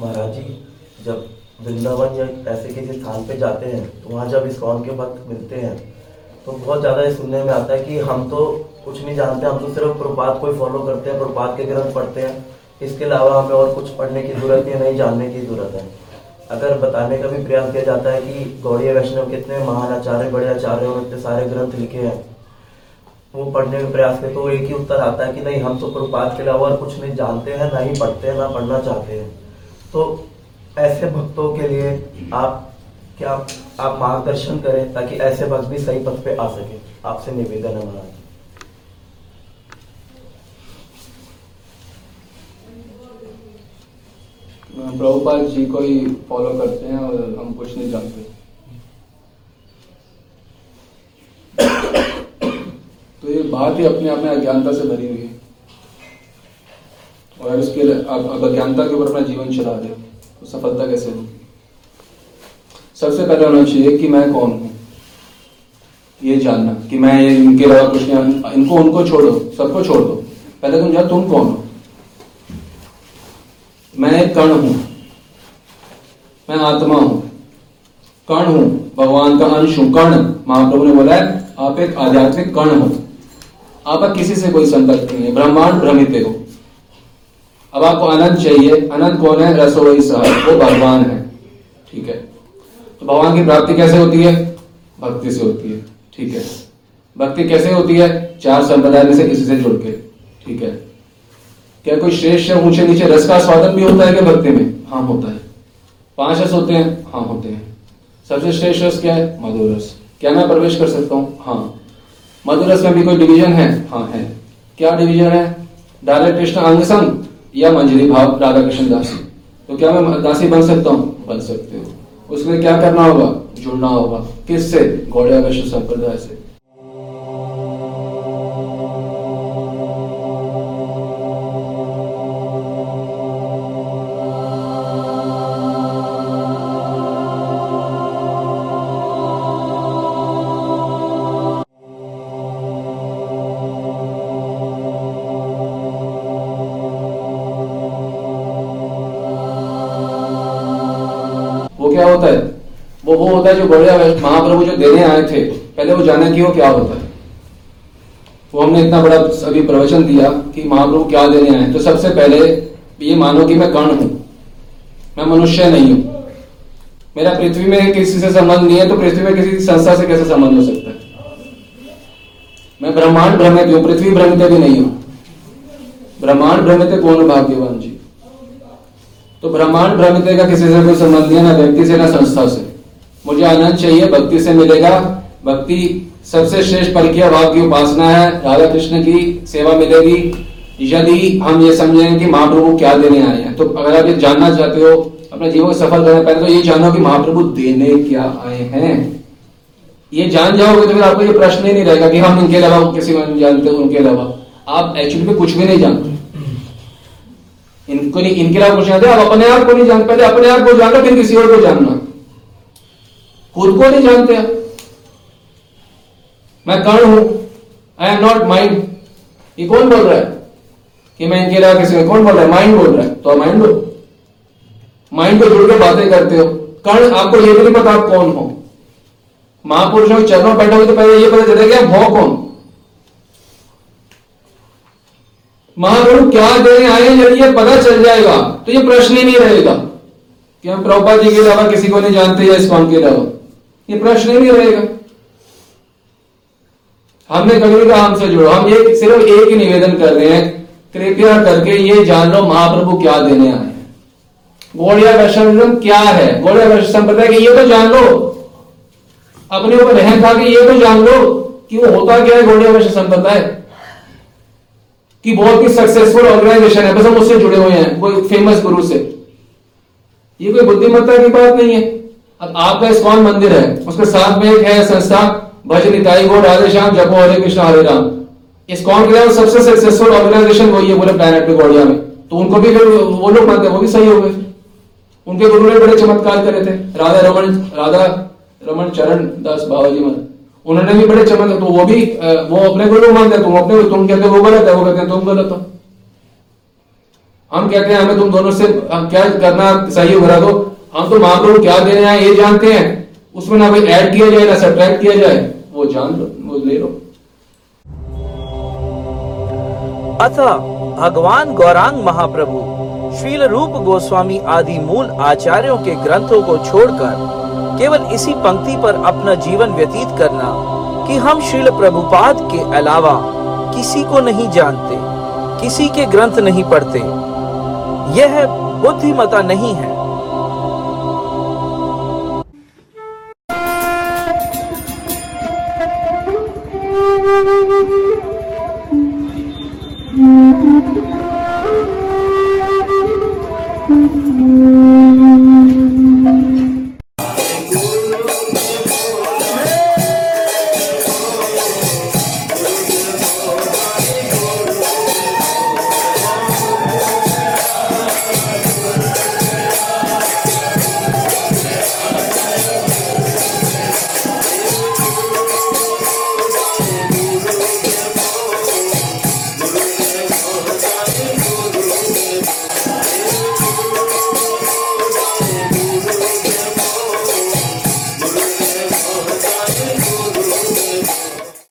महाराज जी, जब वृंदावन या ऐसे किसी स्थान पे जाते हैं तो वहाँ जब इस्कॉन के भक्त मिलते हैं तो बहुत ज़्यादा ये सुनने में आता है कि हम तो कुछ नहीं जानते, हम तो सिर्फ़ प्रपात को ही फॉलो करते हैं, प्रपात के ग्रंथ पढ़ते हैं। इसके अलावा हमें और कुछ पढ़ने की ज़रूरत नहीं नहीं जानने की ज़रूरत है। अगर बताने का भी प्रयास किया जाता है कि गौड़ीय वैष्णव कितने महान आचार्य, बड़े आचार्य और इतने सारे ग्रंथ लिखे हैं, वो पढ़ने का प्रयास करते तो एक ही उत्तर आता है कि नहीं, हम तो प्रपात के अलावा और कुछ नहीं जानते हैं, ना ही पढ़ते हैं, ना पढ़ना चाहते हैं। तो ऐसे भक्तों के लिए आप क्या आप मार्गदर्शन करें ताकि ऐसे भक्त भी सही पथ पे आ सके? आपसे निवेदन है महाराज। प्रभुपाद जी को ही फॉलो करते हैं और हम कुछ नहीं जानते। तो ये बात ही अपने आप में अज्ञानता से भरी हुई है। और उसके अज्ञानता के ऊपर अपना जीवन चला दे तो सफलता कैसे होगी? सबसे पहले होना चाहिए कि मैं कौन हूँ? ये जानना कि मैं ये इनके अलावा कुछ नहीं, इनको, उनको छोड़ो, सबको छोड़ दो। पहले तुम जाओ, तुम कौन हो? मैं कण हूँ। मैं आत्मा हूँ। कण हूँ, भगवान का अंश हूँ कण महाप्रभु ने बोला है, आप एक आध्यात्मिक कण हो। आपका किसी से कोई संपर्क नहीं है, ब्रह्मांड भ्रमित हो अब आपको अनंत चाहिए। अनंत कौन है? रसोई साहब। वो भगवान है। ठीक है? तो भगवान की प्राप्ति कैसे होती है? भक्ति से होती है। ठीक है? भक्ति कैसे होती है? चार संप्रदाय में से किसी से जुड़ के। ठीक है? क्या कोई श्रेष्ठ या ऊँचे नीचे रस का स्वादन भी होता है क्या भक्ति में? हाँ होता है। पाँच रस होते हैं? हाँ होते हैं। सबसे श्रेष्ठ रस क्या है? मधुर रस। क्या मैं प्रवेश कर सकता हूँ? हाँ। मधुर रस में भी कोई डिवीज़न है? हाँ है। क्या डिवीज़न है? डायरेक्ट कृष्ण अंग संग। या मंजरी भाव राधा कृष्ण दासी तो क्या मैं दासी बन सकता हूँ? बन सकते हो। उसमें क्या करना होगा? जुड़ना होगा। किससे? गौड़िया कृष्ण संप्रदाय से। क्या होता है? वो वो होता है जो वैश्य महाप्रभु जो देने आए थे, पहले वो जाने कि वो क्या होता है? वो हमने इतना बड़ा अभी प्रवचन दिया कि महाप्रभु क्या देने आए तो सबसे पहले ये मानो कि मैं कर्ण हूँ। मैं मनुष्य नहीं हूँ। मेरा पृथ्वी में किसी से संबंध नहीं है तो पृथ्वी में किसी संस्था से कैसे संबंध हो सकता है? मैं ब्रह्मांड भ्रमित हूँ, पृथ्वी भ्रमित भी नहीं हूँ। ब्रह्मांड भ्रमित कौन भाग्यवान जी? तो ब्रह्मांड भ्रमित का किसी से कोई संबंध नहीं है, ना व्यक्ति से, ना संस्था से। मुझे आनंद चाहिए, भक्ति से मिलेगा। भक्ति सबसे श्रेष्ठ परिक्रिया भाव की उपासना है। राधा कृष्ण की सेवा मिलेगी। यदि हम ये समझें कि महाप्रभु क्या देने आए हैं तो अगर आप ये जानना चाहते हो, अपने जीवन को सफल करना पहले तो ये जानो कि महाप्रभु देने क्या आए हैं। ये जान जाओगे तो फिर आपको ये प्रश्न ही नहीं रहेगा कि हम इनके अलावा किसी को नहीं जानते, उनके अलावा। आप एक्चुअली में कुछ भी नहीं जानते। इनको इनके अलावा कुछ नहीं आप अपने आप को नहीं जानते, पहले अपने आप को जानो फिर किसी और को जानना। खुद को नहीं जानते आप मैं कर्ण हूँ। आई एम नॉट माइंड ये कौन बोल रहा है? कि मैं इनके अलावा किसी कौन बोल रहा है? माइंड बोल रहा है। तो माइंड हो। माइंड को जुड़ के बातें करते हो। कर्ण आपको ये भी नहीं पता आप कौन हो। महापुरुषों के चरणों बैठे हो तो पहले ये पता चलेगा आप हो कौन। महाप्रभु, क्या देने आए यदि ये पता चल जाएगा। तो ये प्रश्न ही नहीं रहेगा। कि हम प्रभुपाद जी के अलावा किसी को नहीं जानते या इस्कॉन के अलावा। ये प्रश्न ही नहीं रहेगा। हमने कभी कहा हमसे जुड़ो। हम ये सिर्फ़ एक ही निवेदन कर रहे हैं। कृपया करके ये जान लो, महाप्रभु क्या देने आए गौड़िया वैष्णविज्म क्या है? गौड़िया वैष्णव संप्रदाय के, ये तो जान लो। अपने ऊपर रहन के ये तो जान लो कि वो होता क्या है गौड़िया वैष्णव संप्रदाय? कि बहुत ही सक्सेसफुल ऑर्गेनाइजेशन है, बस हम उससे जुड़े हुए हैं कोई फ़ेमस गुरु से। ये कोई बुद्धिमत्ता की बात नहीं है। अब आपका इस्कॉन मंदिर है? उसके साथ में एक है संस्था, भजन इकाई गो राधे श्याम, जपो, हरे कृष्ण, हरे राम। इस्कॉन के लिए सबसे सक्सेसफुल ऑर्गेनाइजेशन वही है पूरे प्लेनेट पे गौड़िया में। तो उनको भी वो लोग मानते वो भी सही हो गए। उनके गुरु ने बड़े चमत्कार करे थे। राधा रमन राधा रमन चरण दास बाबा जी महाराज। उन्होंने भी बड़े चमत्कार तो वो भी वो अपने गुरु मानते तुम अपने तुम कहते वो गलत है, वो कहते तुम गलत हो। हम कहते हैं, हमें तुम दोनों से क्या करना सही हो रहा तो हम तो महाप्रभु क्या दे रहे हैं ये जानते हैं। उसमें ना कोई ऐड किया जाए, ना सब्ट्रैक्ट किया जाए, वो जान लो, वो ले लो। अतः भगवान गौरांग महाप्रभु, श्रील रूप गोस्वामी आदि मूल आचार्यों के ग्रंथों को छोड़कर केवल इसी पंक्ति पर अपना जीवन व्यतीत करना कि हम श्रील प्रभुपाद के अलावा किसी को नहीं जानते, किसी के ग्रंथ नहीं पढ़ते। यह बुद्धिमता नहीं है।